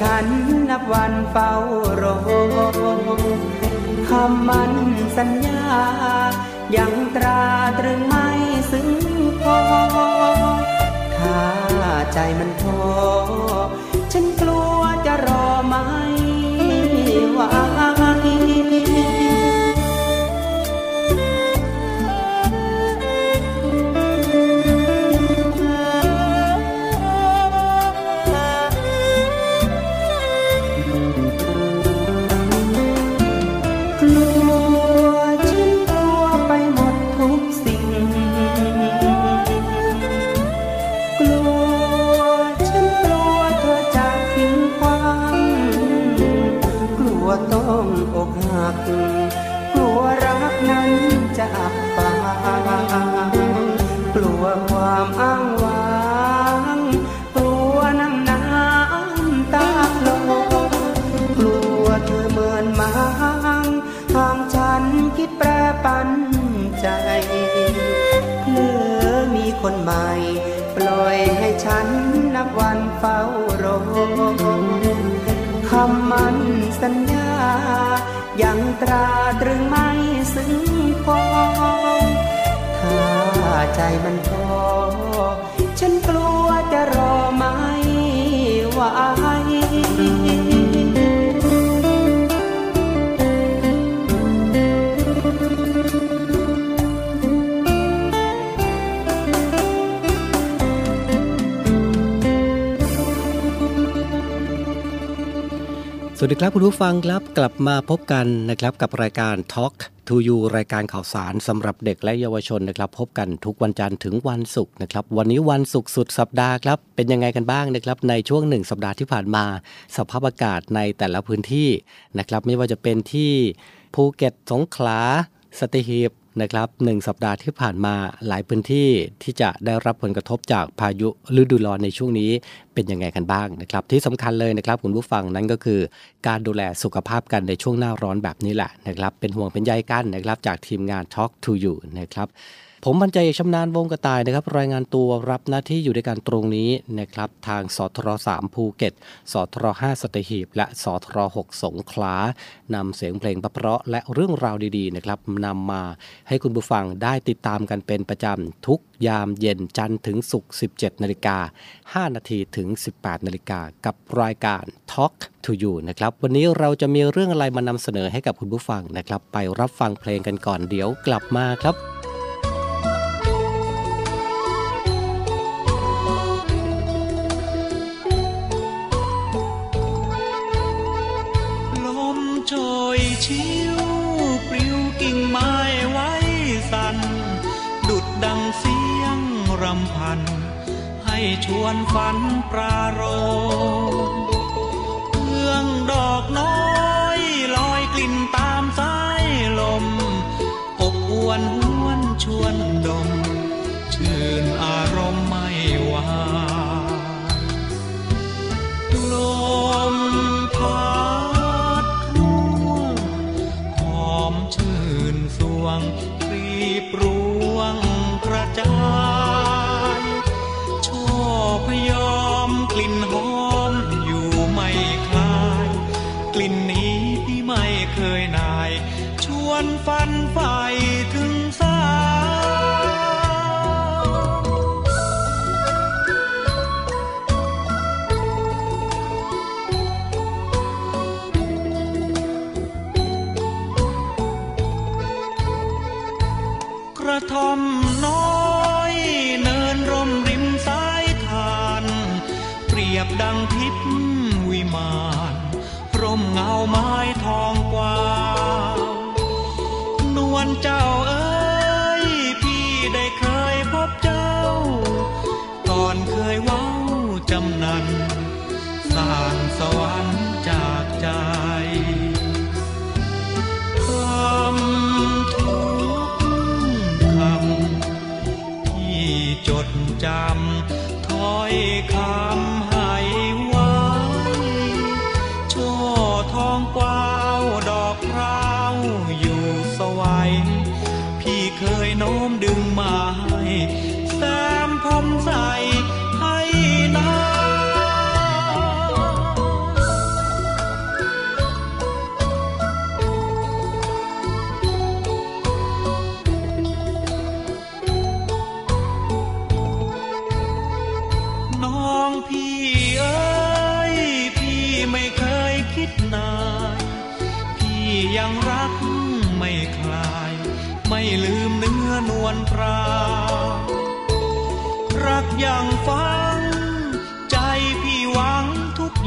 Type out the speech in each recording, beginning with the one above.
ฉันนับวันเฝ้ารอคำมันสัญญา ยังตราตรึงไม่ซึ้งพอ ถ้าใจมันท้อฉันกลัวจะรอไม่ไหว ใจมันท้อฉันกลัวจะรอไม่ไหวสวัสดีครับคุณผู้ฟังครับกลับมาพบกันนะครับกับรายการ Talk ทูยูรายการข่าวสารสำหรับเด็กและเยาวชนนะครับ พบกันทุกวันจันทร์ถึงวันศุกร์นะครับ วันนี้วันศุกร์สุดสัปดาห์ครับ เป็นยังไงกันบ้างนะครับ ในช่วงหนึ่งสัปดาห์ที่ผ่านมา สภาพอากาศในแต่ละพื้นที่นะครับ ไม่ว่าจะเป็นที่ภูเก็ตสงขลาสตีหีบ นะครับหนึ่งสัปดาห์ที่ผ่านมาหลายพื้นที่ที่จะได้รับผลกระทบจากพายุฤดูร้อนในช่วงนี้เป็นยังไงกันบ้างนะครับ ที่สำคัญเลยนะครับคุณผู้ฟังนั้นก็คือ การดูแลสุขภาพกันในช่วงหน้าร้อนแบบนี้แหละนะครับ เป็นห่วงเป็นใยกันนะครับจากทีมงาน Talk to You นะครับ ผมบรรจัยชำนาญวงกระต่ายนะครับ รายงานตัวรับหน้าที่อยู่ด้วยกันตรงนี้นะครับ ทางสทร3ภูเก็ต สทร5สตหีบ และสทร6สงขลานำเสียงเพลงเพราะและเรื่องราวดีๆนะครับนำมาให้คุณผู้ฟังได้ติดตามกันเป็นประจำทุกยามเย็นจันทร์ถึงศุกร์17 นาฬิกา 5 นาทีถึง 18 นาฬิกา กับรายการ Talk to You นะครับ วันนี้เราจะมีเรื่องอะไรมานำเสนอให้กับคุณผู้ฟังนะครับ ไปรับฟังเพลงกันก่อนเดี๋ยวกลับมาครับ ชวนฝันปราโรเพื่องดอกน้อยลอยกลิ่นตามสายลมอบอวนหวนชวนดม ชื่นอารมณ์ไม่วาลมพาวงปรีปรวง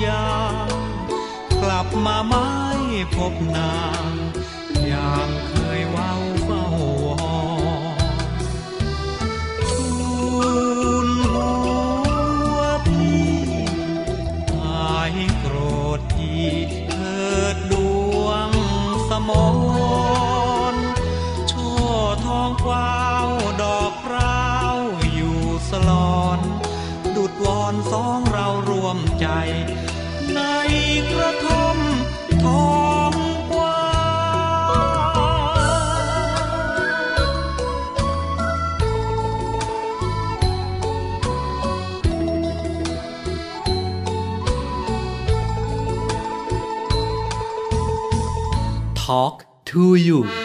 ยางกลับมาไม่พบนางอย่าง to you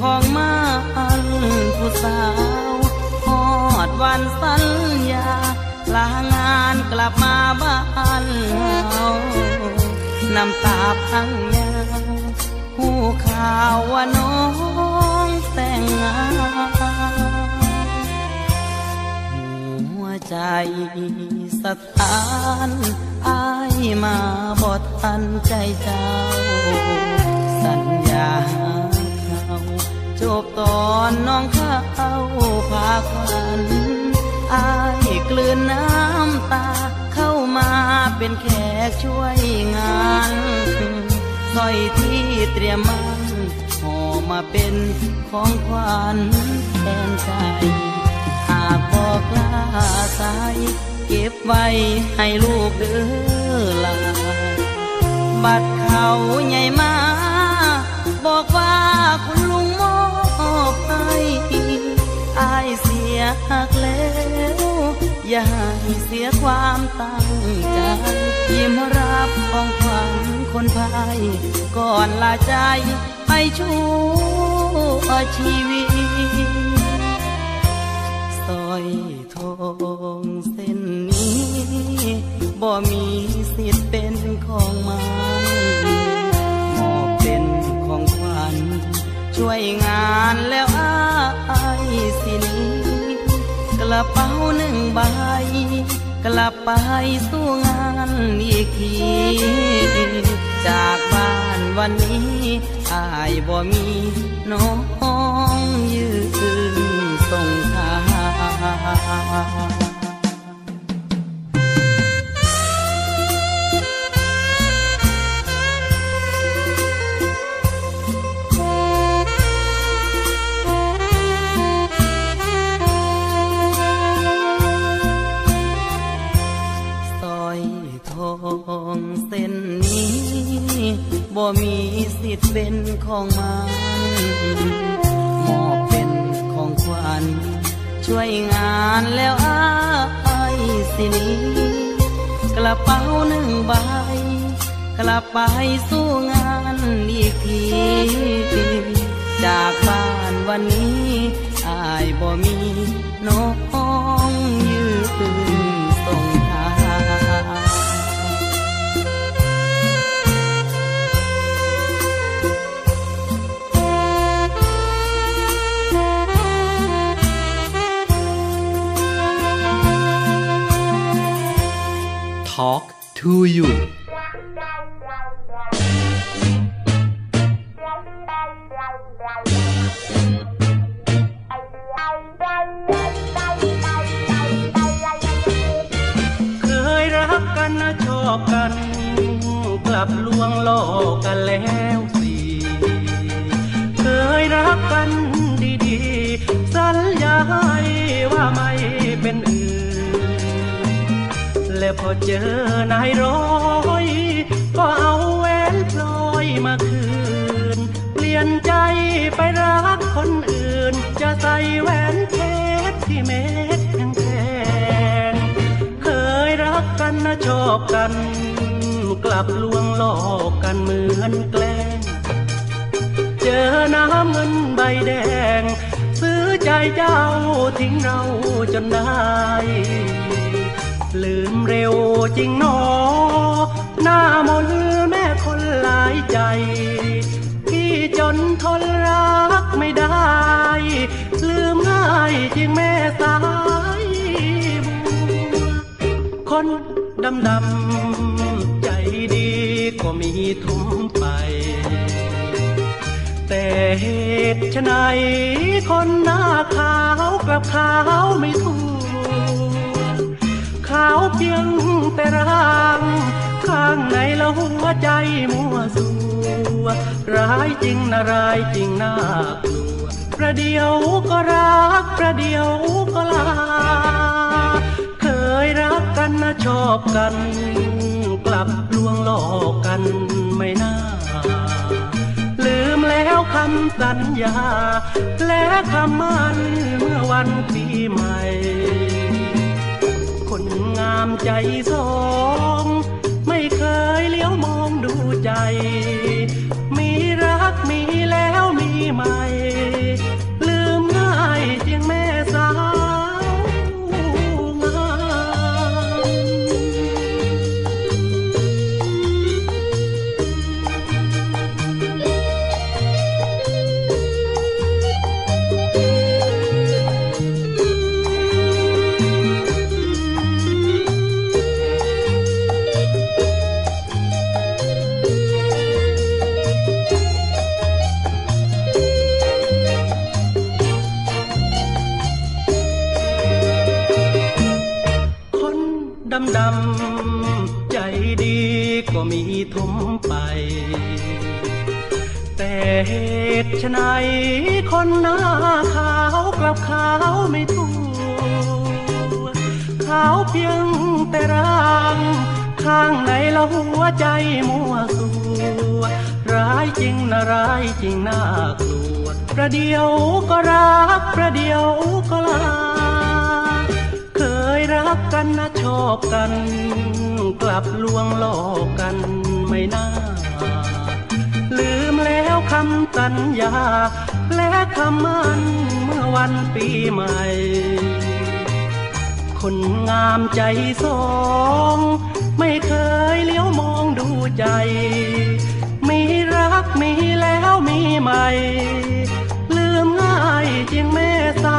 ของมาอันผู้สาวหอดวันสัญญาลางานกลับมาบ้านเราน้ำตาพังยาวผู้ข่าวว่าน้องแต่งงานหัวใจสถานอายมาบอดทันใจเจ้า สัญญา จบตอนน้องเข้าพาขันอายกลืนน้ำตาเข้ามาเป็นแขกช่วยงานสร้อยที่เตรียมมันห่อมาเป็นของขวัญแทนใจหากบอกลาสายเก็บไว้ให้ลูกเด้อลาบัดเขาใหญ่มา บอกว่าคุณลูก หากแล้วอย่าให้เสียความตั้งใจยิ้มรับของขวัญคนพายก่อนลาใจไปชั่วชีวิตสอยทองเส้นนี้บ่มีสิทธิ์เป็นของมันมอบเป็นของขวัญช่วยงานแล้วอ้ายสิน ระเป๋าหนึ่งใบ กลับไปสู้งานอีกที จากบ้านวันนี้อายบ่มีน้องยืนส่งทาง บ่มีสิทธิ์เป็นของมันมอบเป็นของขวัญช่วยงานแล้วอายสินี้ กระเป๋าหนึ่งใบ กลับไปสู้งานอีกที จากบ้านวันนี้อายบ่มีน้องยืน Talk to you กลับลวงหลอกกันเหมือนแกล้ง เจอน้ำเงินใบแดง ซื้อใจเจ้าทิ้งเราจนได้ ลืมเร็วจริงหนอ หน้ามนแม่คนหลายใจ พี่จนทนรักไม่ได้ ลืมง่ายจริงแม่สายบัวคนดำดำ ก็มีทุ่มไป แต่เหตุไฉนคนหน้าขาวกลับขาวไม่ทั่วขาวเพียงแต่ร่างข้างในละหัวใจมัวสัวร้ายจริงนะร้ายจริงน่ากลัวประเดียวก็รักประเดียวก็ลา เคยรักกันนะชอบกัน วงหลอกกันไม่น่า ลืมแล้วคำสัญญา และคำมั่นเมื่อวันปีใหม่ คนงามใจสอง ไม่เคยเลี้ยวมองดูใจ มีรักมีแล้วมีใหม่ ไฉนคนหน้าขาวกลับขาวไม่ทั่วขาวเพียงแต่ร่างข้างในละหัวใจมัวสัวร้ายจริงนะร้ายจริงน่ากลัวประเดียวก็รักประเดียวก็ลาเคยรักกันนะชอบกัน กลับลวงหลอกกันไม่น่า คำสัญญา และคำมันเมื่อวันปีใหม่ คนงามใจสอง ไม่เคยเลี้ยวมองดูใจ มีรักมีแล้วมีใหม่ ลืมง่ายจริงแม่สา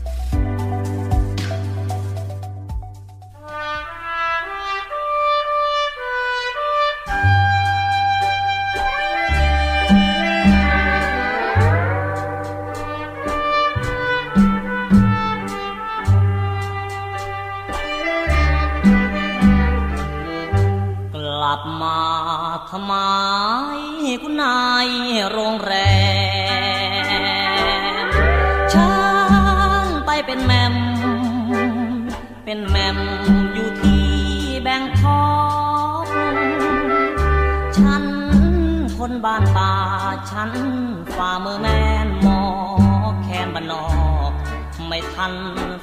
คนบ้านป่าฉันฝ่ามือแมนหมอแคนบ้านนอกไม่ทัน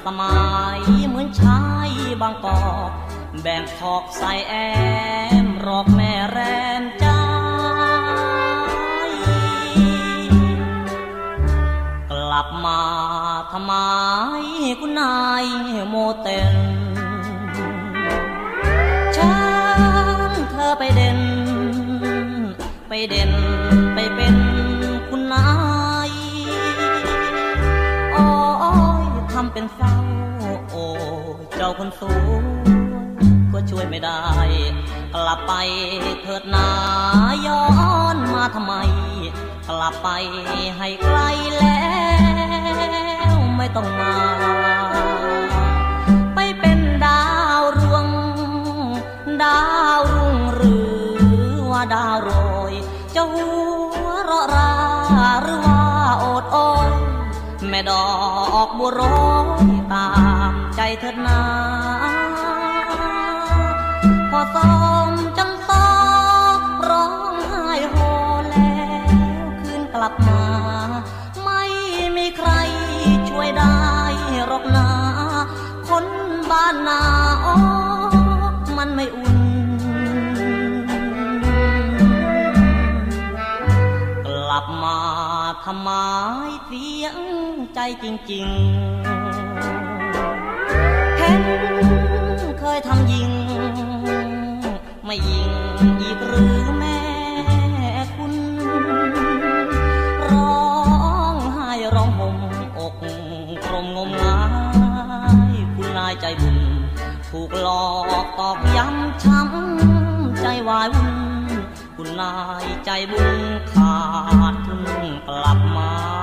สมัยเหมือนชายบางกอกแบ่งทอกใส่แอมรอกแม่แรมใจกลับมาทำไมคุณนายโมเต็นฉันเธอไปเด่น ไปเด่นไปเป็นคุณนายโอ้ยทำเป็นเศร้าโอ้เจ้าคนสวยก็ช่วยไม่ได้ กลับไปเถิดนาย้อนมาทำไม กลับไปให้ไกลแล้วไม่ต้องมา ไปเป็นดาวรืองดาวรุ่งหรือว่าดาวรย จะหัวเราะราหรือว่าโอดโอยแม่ดอกบัวโรยตามใจเถิดนาพอซ้อมจังซอร้องไห้โฮแล้วคืนกลับมา ไม่มีใครช่วยได้หรอกนาคนบ้านนา ใจจริงๆเห็นเคยทำยิง ไม่ยิงอีกหรือแม่คุณ ร้องไห้ร้องห่มอกกรมงมงายคุณนายใจบุญ ถูกหลอกตอกย้ำช้ำใจวายวุ่นคุณนายใจบุญขาดกลับมา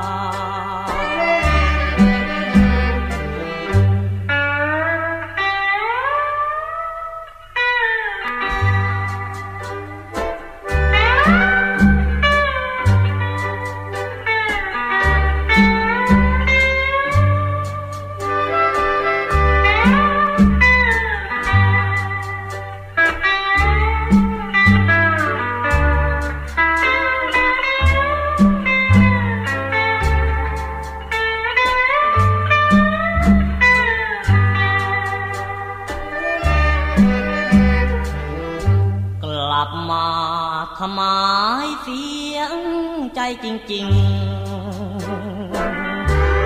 จจริงๆ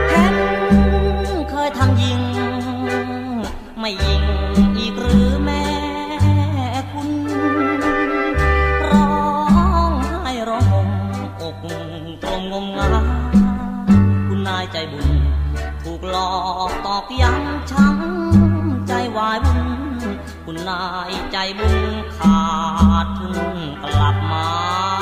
เห็นเคยทำยิง ไม่ยิงอีกหรือแม่คุณ ร้องไห้ร้องห่มอกตรงงมงายคุณนายใจบุญ ถูกหลอกตอกย้ำช้ำใจวายวุ่นคุณนายใจบุญขาดทุนกลับมา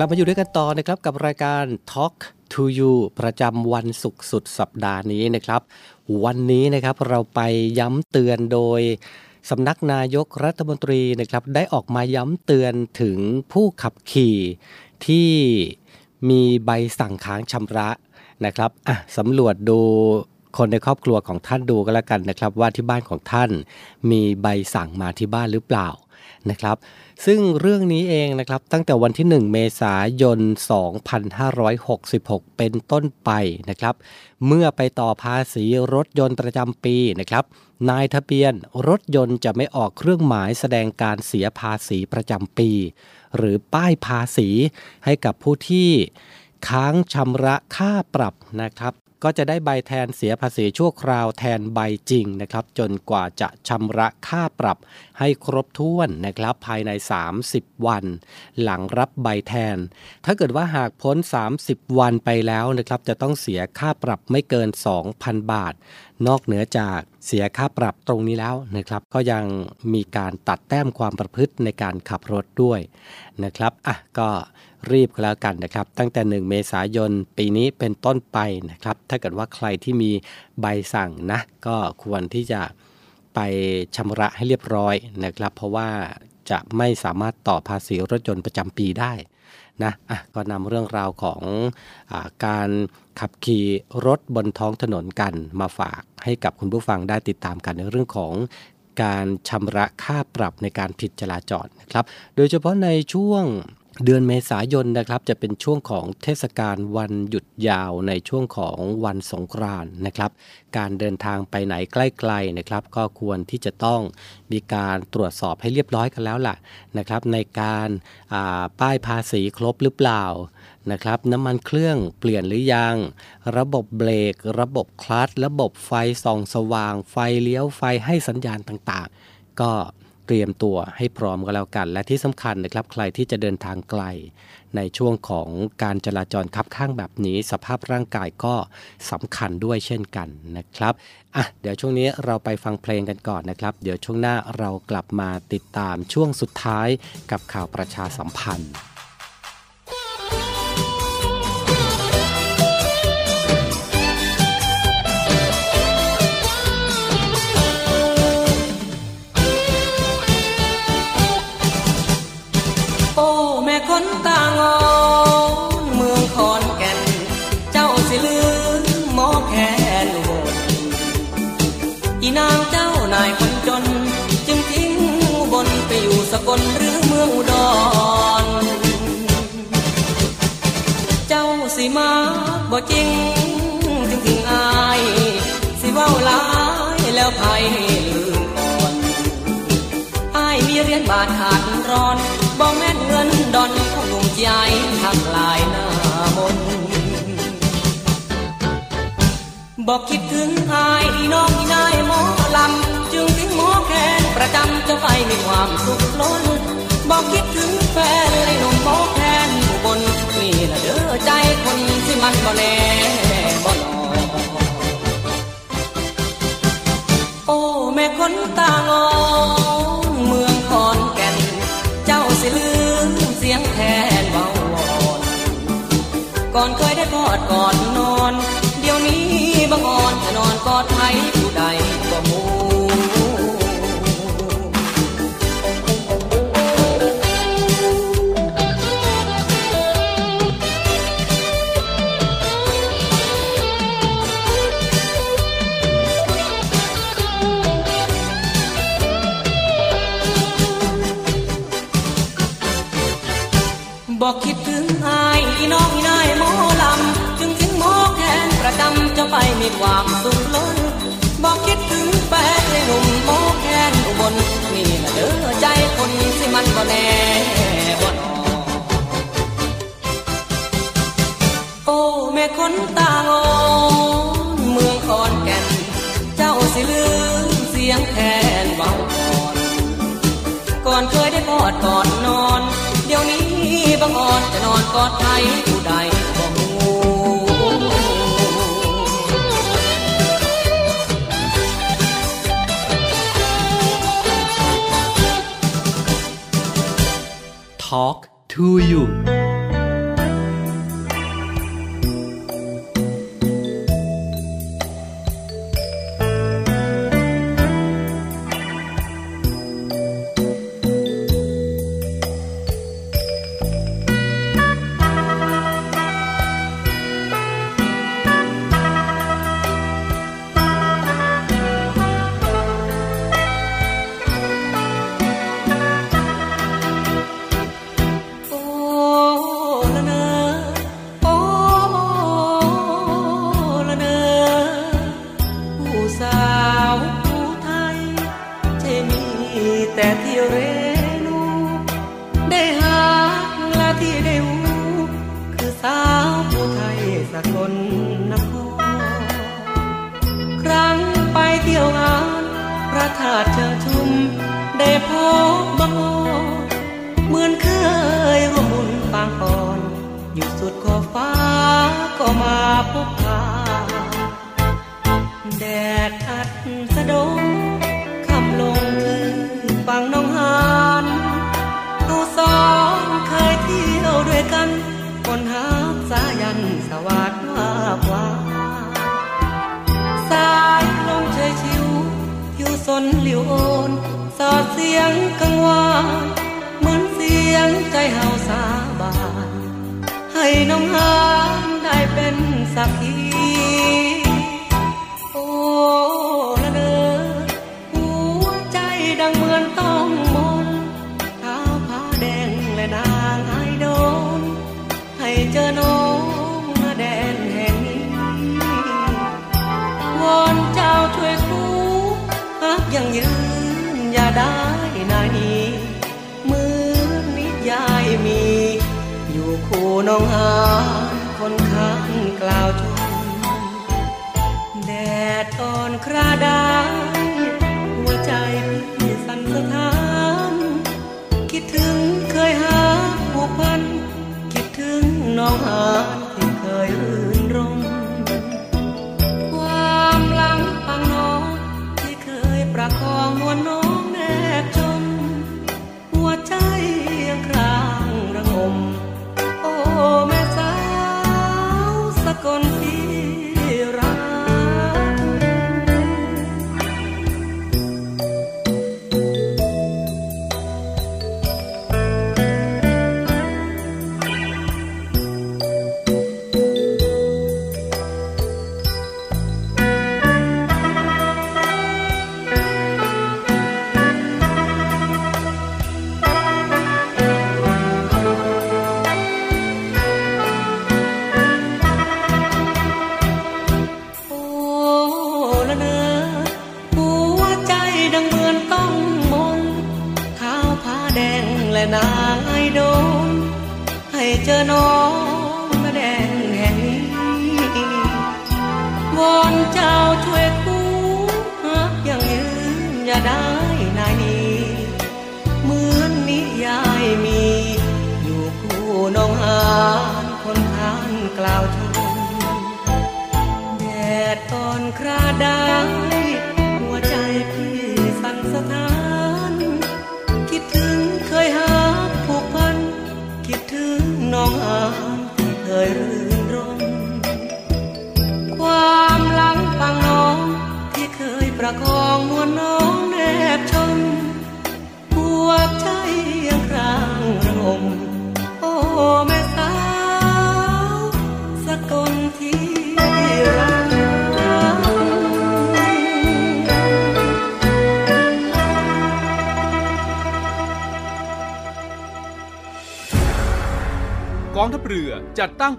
ลับมาอยู่ด้วยกันต่อนะครับกับรายการ Talk to You ประจำวันศุกร์สุดสัปดาห์นี้นะครับ วันนี้นะครับเราไปย้ำเตือนโดยสำนักนายกรัฐมนตรีนะครับ ได้ออกมาย้ำเตือนถึงผู้ขับขี่ที่มีใบสั่งค้างชำระนะครับอะสำรวจดูคนในครอบครัวของท่านดูก็แล้วกันนะครับ ว่าที่บ้านของท่านมีใบสั่งมาที่บ้านหรือเปล่านะครับ ซึ่งเรื่องนี้เองนะครับตั้งแต่วันที่ 1 เมษายน 2566 เป็นต้นไปนะครับ เมื่อไปต่อภาษีรถยนต์ประจำปีนะครับ นายทะเบียนรถยนต์จะไม่ออกเครื่องหมายแสดงการเสียภาษีประจำปี หรือป้ายภาษีให้กับผู้ที่ค้างชำระค่าปรับนะครับ ก็จะได้ใบแทนเสียภาษีชั่วคราวแทนใบจริงนะครับ จนกว่าจะชำระค่าปรับให้ครบถ้วนนะครับภายใน 30 วัน หลังรับใบแทน ถ้าเกิดว่าหากพ้น 30 วันไปแล้วนะครับจะต้องเสียค่าปรับไม่เกิน 2,000 บาท นอกเหนือจากเสียค่าปรับตรงนี้แล้วนะครับ ก็ยังมีการตัดแต้มความประพฤติในการขับรถด้วยนะครับอะก็ รีบก็แล้วกันนะครับ ตั้งแต่ 1 เมษายนปีนี้เป็นต้นไปนะครับ ถ้าเกิดว่าใครที่มีใบสั่งนะ ก็ควรที่จะไปชำระให้เรียบร้อยนะครับ เพราะว่าจะไม่สามารถต่อภาษีรถยนต์ประจำปีได้นะอะก็นำเรื่องราวของอการขับขี่รถบนท้องถนนกันมาฝากให้กับคุณผู้ฟังได้ติดตามกันในเรื่องของการชำระค่าปรับในการผิดจราจรนะครับ โดยเฉพาะในช่วง เดือนเมษายนนะครับจะเป็นช่วงของเทศกาลวันหยุดยาวในช่วงของวันสงกรานต์นะครับ การเดินทางไปไหนใกล้ๆนะครับ ก็ควรที่จะต้องมีการตรวจสอบให้เรียบร้อยกันแล้วล่ะนะครับ ในการาป้ายภาษีครบหรือเปล่านะครับ น้ำมันเครื่องเปลี่ยนหรือยัง ระบบเบรก ระบบคลัตช์ระบบไฟส่องสว่าง ไฟเลี้ยวไฟให้สัญญาณต่างๆ ก็ เตรียมตัวให้พร้อมก็แล้วกัน และที่สำคัญนะครับใครที่จะเดินทางไกล ในช่วงของการจราจรคับข้างแบบนี้ สภาพร่างกายก็สำคัญด้วยเช่นกันนะครับอะเดี๋ยวช่วงนี้เราไปฟังเพลงกันก่อนนะครับ เดี๋ยวช่วงหน้าเรากลับมาติดตามช่วงสุดท้ายกับข่าวประชาสัมพันธ์ สิมาบ่จริงถึงถึงอายสิเว้าหลายแล้วไผลืมก่อนอายมีเรียนบาทขาดร้อนบ่แม่นเงินดอนของหนุ่มใจทักลายหน้ามนบอกคิดถึงอายอีน้องอีนายหมอลำจึงทิ้งหมอแคนประจำจะไปมีความสุขล้นบอกคิดถึงแฟนเลยหนุ่มหมอแคนผู้บนนี่ ละเด้อใจคนที่มันบ่แน่บ่นอโอ้แม่คนตางอเมืองขอนแก่น เจ้าสิลืมเสียงแคนเบาวอนก่อนเคยได้กอดก่อนนอน เดี๋ยวนี้บังอ่อนจะนอนกอดใครผู้ กลนคร ครั้งไปเที่ยวงานพระธาตุเชิญชุม ได้พบบังออนเหมือนเคยร่วมบุญปางก่อน อยู่สุดขอบฟ้าก็มาพบพาแดดอัดสะดงคำลงคือฟังน้องหานเขาสองเคยเที่ยวด้วยกันคนหา ผิวสนหลิวโอนสอดเสียงกังวานเหมือนเสียงใจเฮาสาบานให้น้องหานได้เป็นสักขีโอ้ น้องหานคนข้างกล่าวชมแดดอ่อนคราดา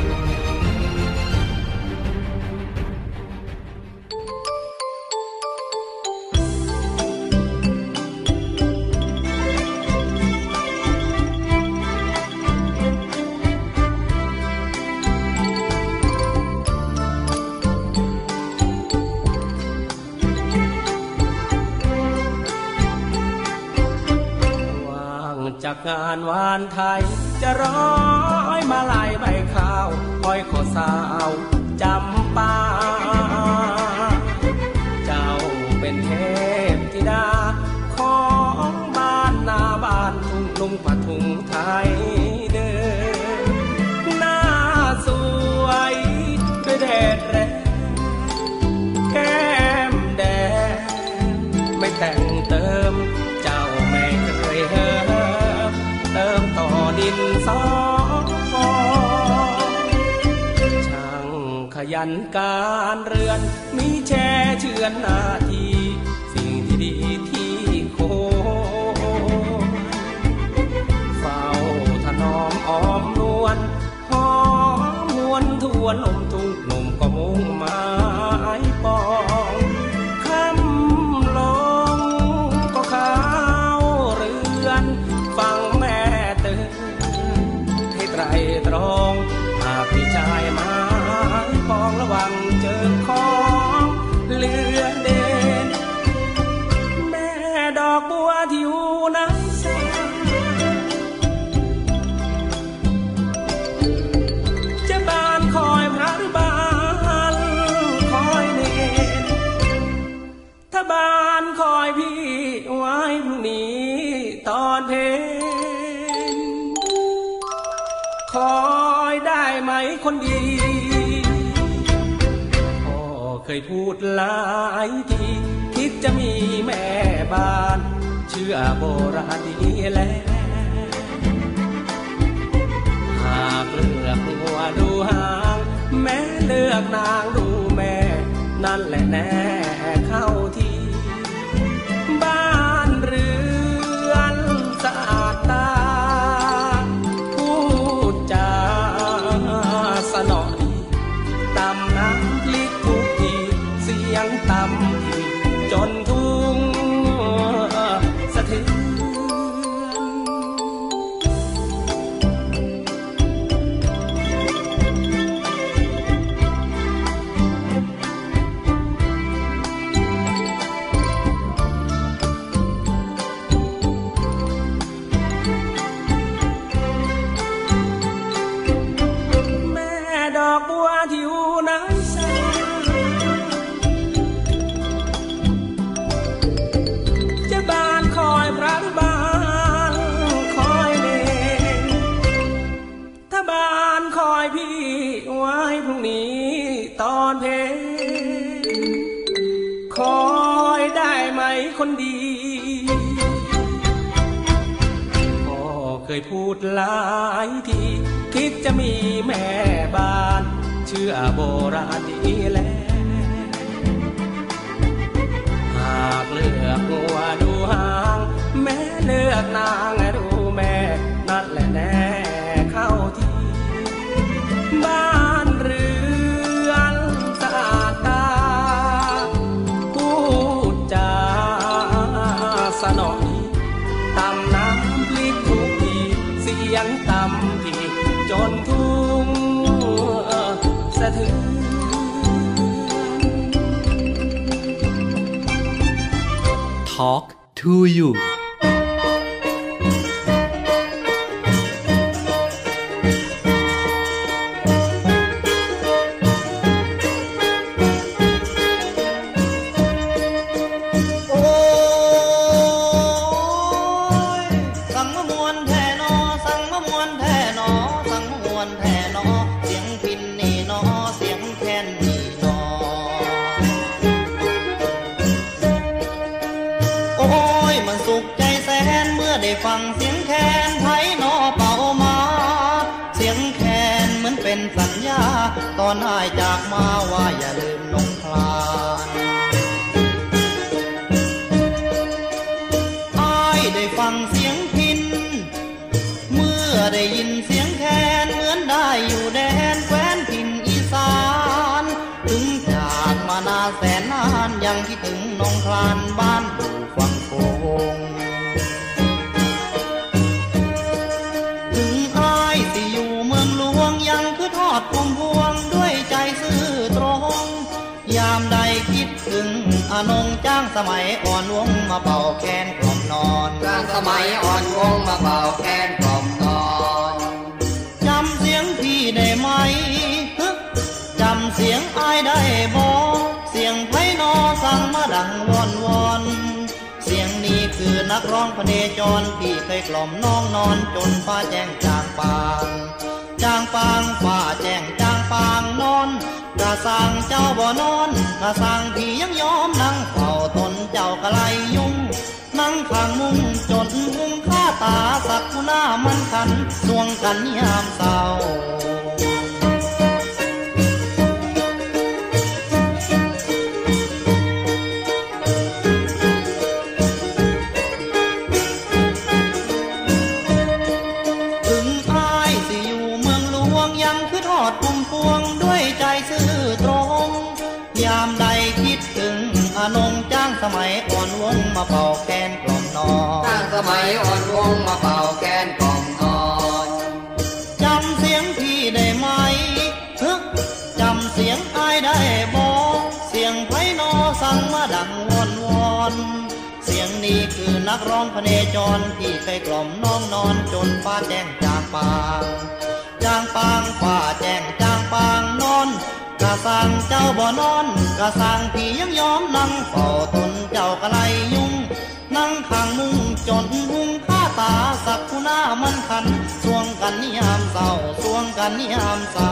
4584านไทย จะร้อยมาลายใบข้าวคอยขอสาว ยันการเรือน มีแช่เชือนนาทีสิ่งที่ดีที่โคเฝ้าถนอมอ้อมนวลหอมมวนทวนนมทุ่งหนุ่มก็มุ่งมา คนดี พ่อเคยพูดหลายที คิดจะมีแม่บ้าน เชื่อโบราณดีแล้ว หากเลือกหัวดูหาง แม่เลือกนางดูแม่ นั่นแหละแน่เข้า ยพูดหลายที คิดจะมีแม่บ้าน เชื่อโบราณดีแล้วหากเลือกหัวดูหาง แม่เลือกนางดูแม่นั่นแหละแน่ Talk to you านบ้านอยู่ฝั่งโขงถึงอายที่อยู่เมืองหลวงยังคือทอดพุ่มพวงด้วยใจซื่อตรง ยามใดคิดถึงอนงจ้างสมัยอ่อนวงมาเป่าแคนกล่อมนอนกลางสมัยอ่อนวงมาเป่าแคนกล่อมนอนจำเสียงพี่ได้ไหมฮึจำเสียงอายได้บ่เสียงไพ นอสั่งมาดังวอนวอนเสียงนี้คือนักร้องพเนจรพี่เคยกล่อมน้องนอนจนฟ้าแจ้งจางปางจางปางฟ้าแจ้งจางปางนอนกระสังเจ้าบ่นอนกระสังพี่ยังยอมนั่งเฝ้าตนเจ้ากะไลยุ่งข้างมุงจนมุงข้าตาสักหน้ามันขันสวงกันยามเศร้า นักร้องพเนจรที่เคยกล่อมน้องนอนจนฟ้าแจ้งจางปางจางปางฟ้าแจ้งจางปางนอนกะสังเจ้าบ่นอนกะสังพี่ยังยอมนั่งเฝ้าตนเจ้ากะไลยุ่ง นั่งข้างมุงจนมุงข้าตาสักหน้ามันคันสวงกันนิยามเศร้าสวงกันนิยามเศร้า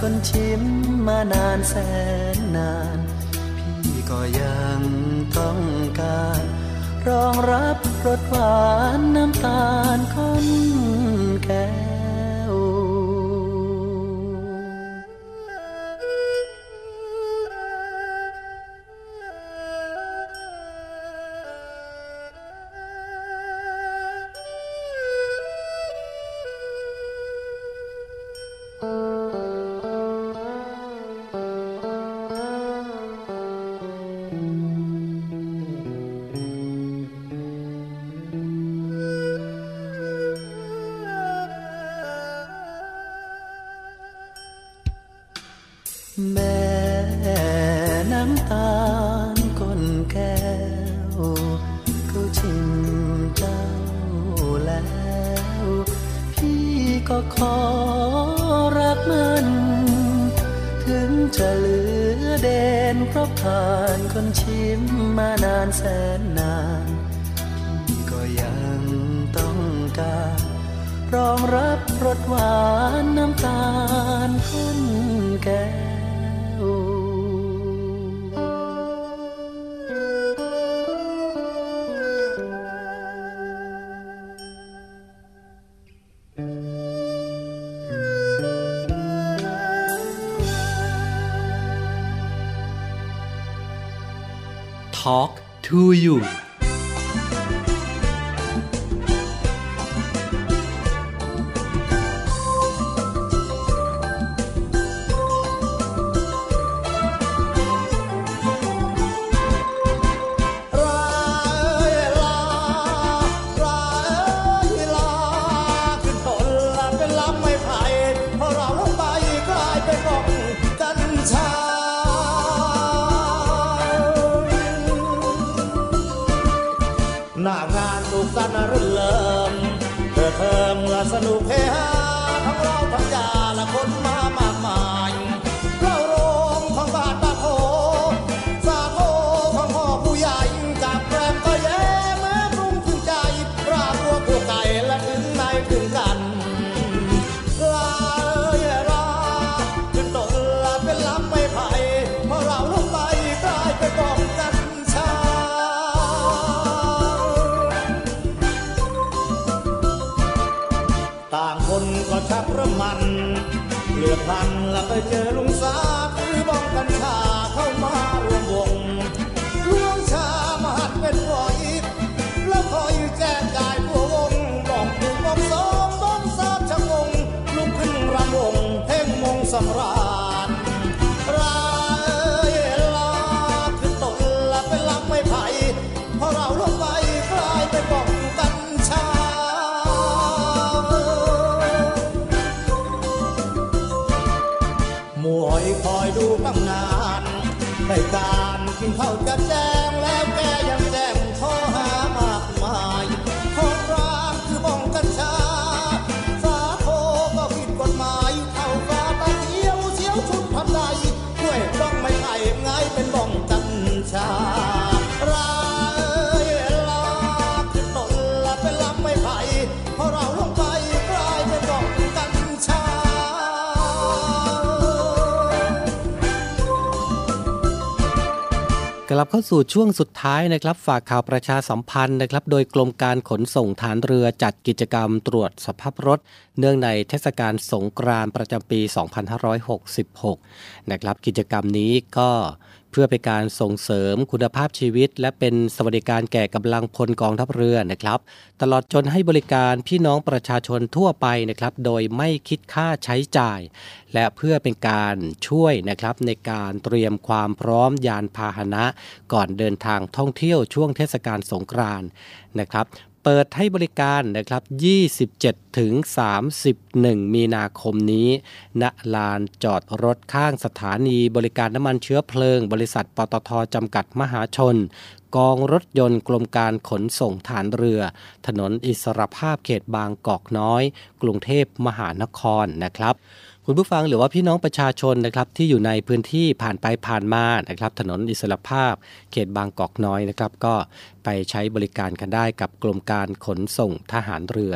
คนชิมมานานแสนนาน พี่ก็ยังต้องการ รองรับรสหวานน้ำตาลคนแก่ เจอลุงสาถือบ้องกัญชาเข้ามา การกินข้าวจะแจ้ ลับเข้าสู่ช่วงสุดท้ายนะครับ ฝากข่าวประชาสัมพันธ์นะครับ โดยกรมการขนส่งฐานเรือจัดกิจกรรมตรวจสภาพรถ เนื่องในเทศกาลสงกรานต์ประจำปี 2566 นะครับ กิจกรรมนี้ก็ เพื่อเป็นการส่งเสริมคุณภาพชีวิต และเป็นสวัสดิการแก่กำลังพลกองทัพเรือนะครับ ตลอดจนให้บริการพี่น้องประชาชนทั่วไปนะครับ โดยไม่คิดค่าใช้จ่าย และเพื่อเป็นการช่วยนะครับในการเตรียมความพร้อมยานพาหนะ ก่อนเดินทางท่องเที่ยวช่วงเทศกาลสงกรานต์นะครับ ปิดให้บริการนะครับ 27 ถึง 31 มีนาคมนี้ณลานจอดรถข้างสถานีบริการน้ำมันเชื้อเพลิง บริษัทปตทจำกัดมหาชน กองรถยนต์กรมการขนส่งฐานเรือ ถนนอิสรภาพเขตบางกอกน้อย กรุงเทพมหานครนะครับ คุณผู้ฟังหรือว่าพี่น้องประชาชนนะครับที่อยู่ในพื้นที่ผ่านไปผ่านมานะครับถนนอิสรภาพ เขตบางกอกน้อยนะครับ ก็ไปใช้บริการกันได้กับกรมการขนส่งทหารเรือ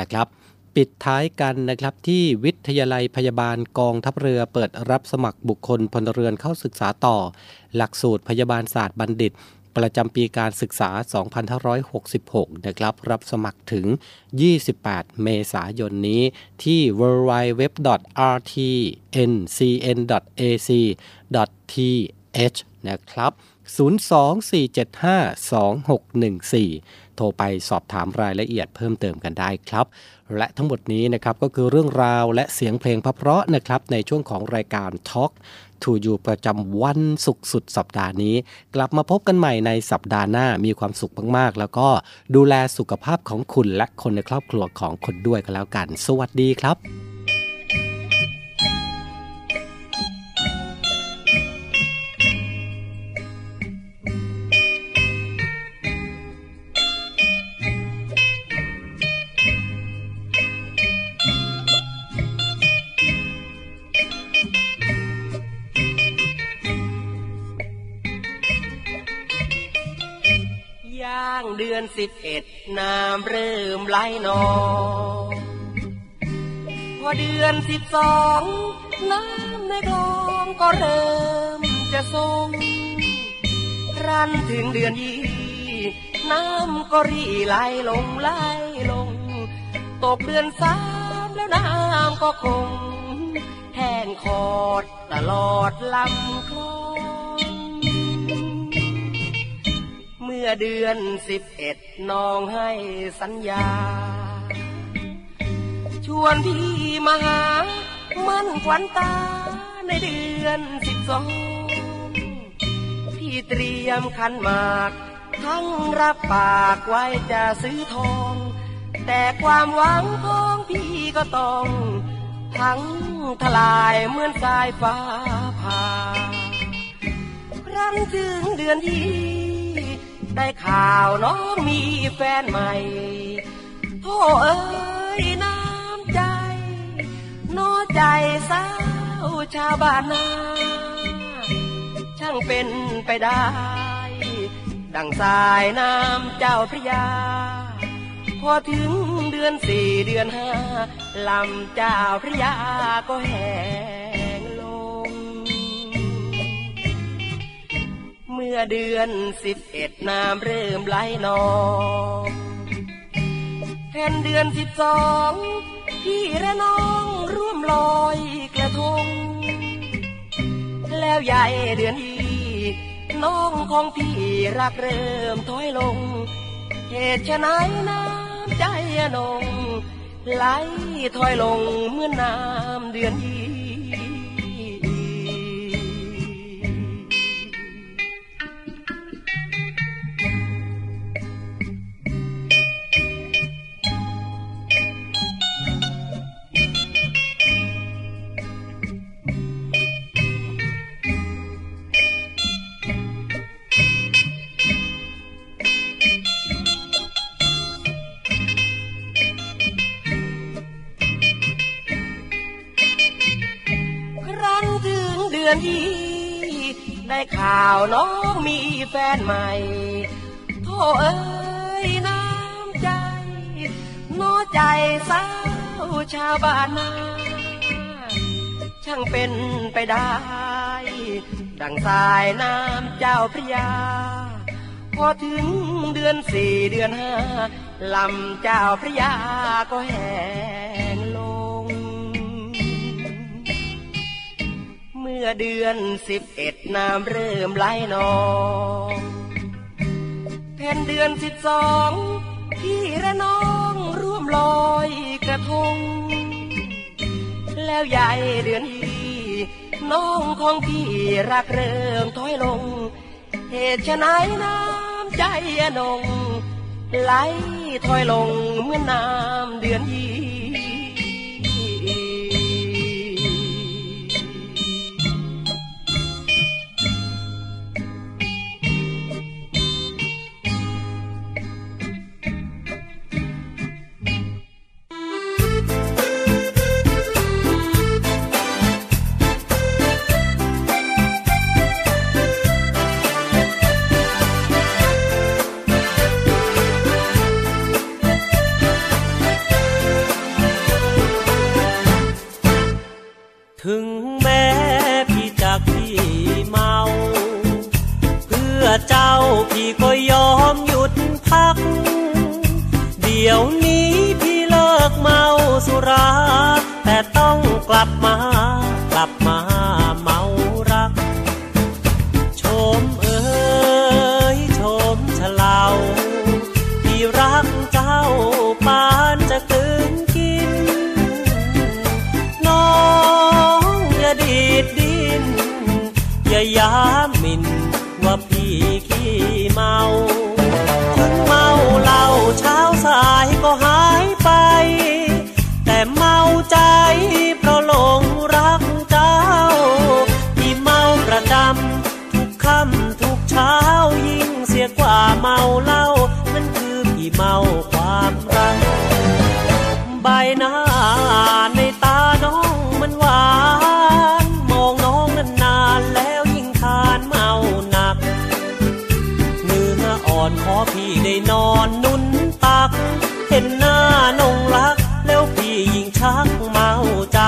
นะครับ ปิดท้ายกันนะครับที่วิทยาลัยพยาบาลกองทัพเรือเปิดรับสมัครบุคคลพลเรือนเข้าศึกษาต่อ หลักสูตรพยาบาลศาสตร์บัณฑิต ประจำปีการศึกษา 2566 นะครับ รับสมัครถึง 28 เมษายนนี้ที่ www.rtncn.ac.th นะครับ 024752614 โทรไปสอบถามรายละเอียดเพิ่มเติมกันได้ครับ และทั้งหมดนี้นะครับก็คือเรื่องราวและเสียงเพลงพเพราะนะครับในช่วงของรายการ Talk to You ประจำวันศุกร์สุดสัปดาห์นี้ กลับมาพบกันใหม่ในสัปดาห์หน้ามีความสุขมากๆ แล้วก็ดูแลสุขภาพของคุณและคนในครอบครัวของคุณด้วยก็แล้วกัน สวัสดีครับ เดือนสิบเอ็ดน้ำเริ่มไหลนองพอเดือนสิบสองน้ำในคลองก็เริ่มจะทรงรันถึงเดือนยี่น้ำก็รีไหลลงไหลลง ตกเดือนสามแล้วน้ำก็คงแห้งขอดตลอดลำคลอง อเดือนสิบเอ็ดน้องให้สัญญา ชวนพี่มาหา มันขวัญตาในเดือนสิบสองพี่เตรียมขันหมาก ทั้งรับปากไว้จะซื้อทอง แต่ความหวังของพี่ก็ต้องทั้งทลายเหมือนสายฟ้าผ่าครั้นถึงเดือนที่ ได้ข่าวน้องมีแฟนใหม่โธ่เอ้ยน้ำใจน้อใจสาวชาวบ้านนาช่างเป็นไปได้ ดังสายน้ำเจ้าพระยา พอถึงเดือนสี่เดือนห้าลำเจ้าพระยาก็แห้ มื่อเดือนสิบเอ็ดน้ำเริ่มไหลนองแผ่นเดือนสิบสองพี่และน้องร่วมลอยกระทง แล้วใหญ่เดือนอีน้องของพี่รักเริ่มถอยลง เหตุฉะไหนน้ำใจนงไหลถอยลงเมื่อน้ำเดือนยีาวน้องมีแฟนใหม่โธ่เอ้ยน้ำใจน้อใจสาวชาวบ้านนาช่างเป็นไปได้ ดังสายน้ำเจ้าพระยา พอถึงเดือนสี่เดือนห้าลำเจ้าพระยาก็แห้ อเดือนสิบเอ็ดน้ำเริ่มไหลนองแผ่นเดือนสิบสองพี่และน้องร่วมลอยกระทง แล้วใหญ่เดือนอีน้องของพี่รักเริ่มถอยลง เหตุฉะไหนน้ำใจนงไหลถอยลงเมื่อน้ำเดือนยี ขอพี่ได้นอนนุ่นตัก เห็นหน้านงรัก แล้วพี่ยิ่งชักเมาใจ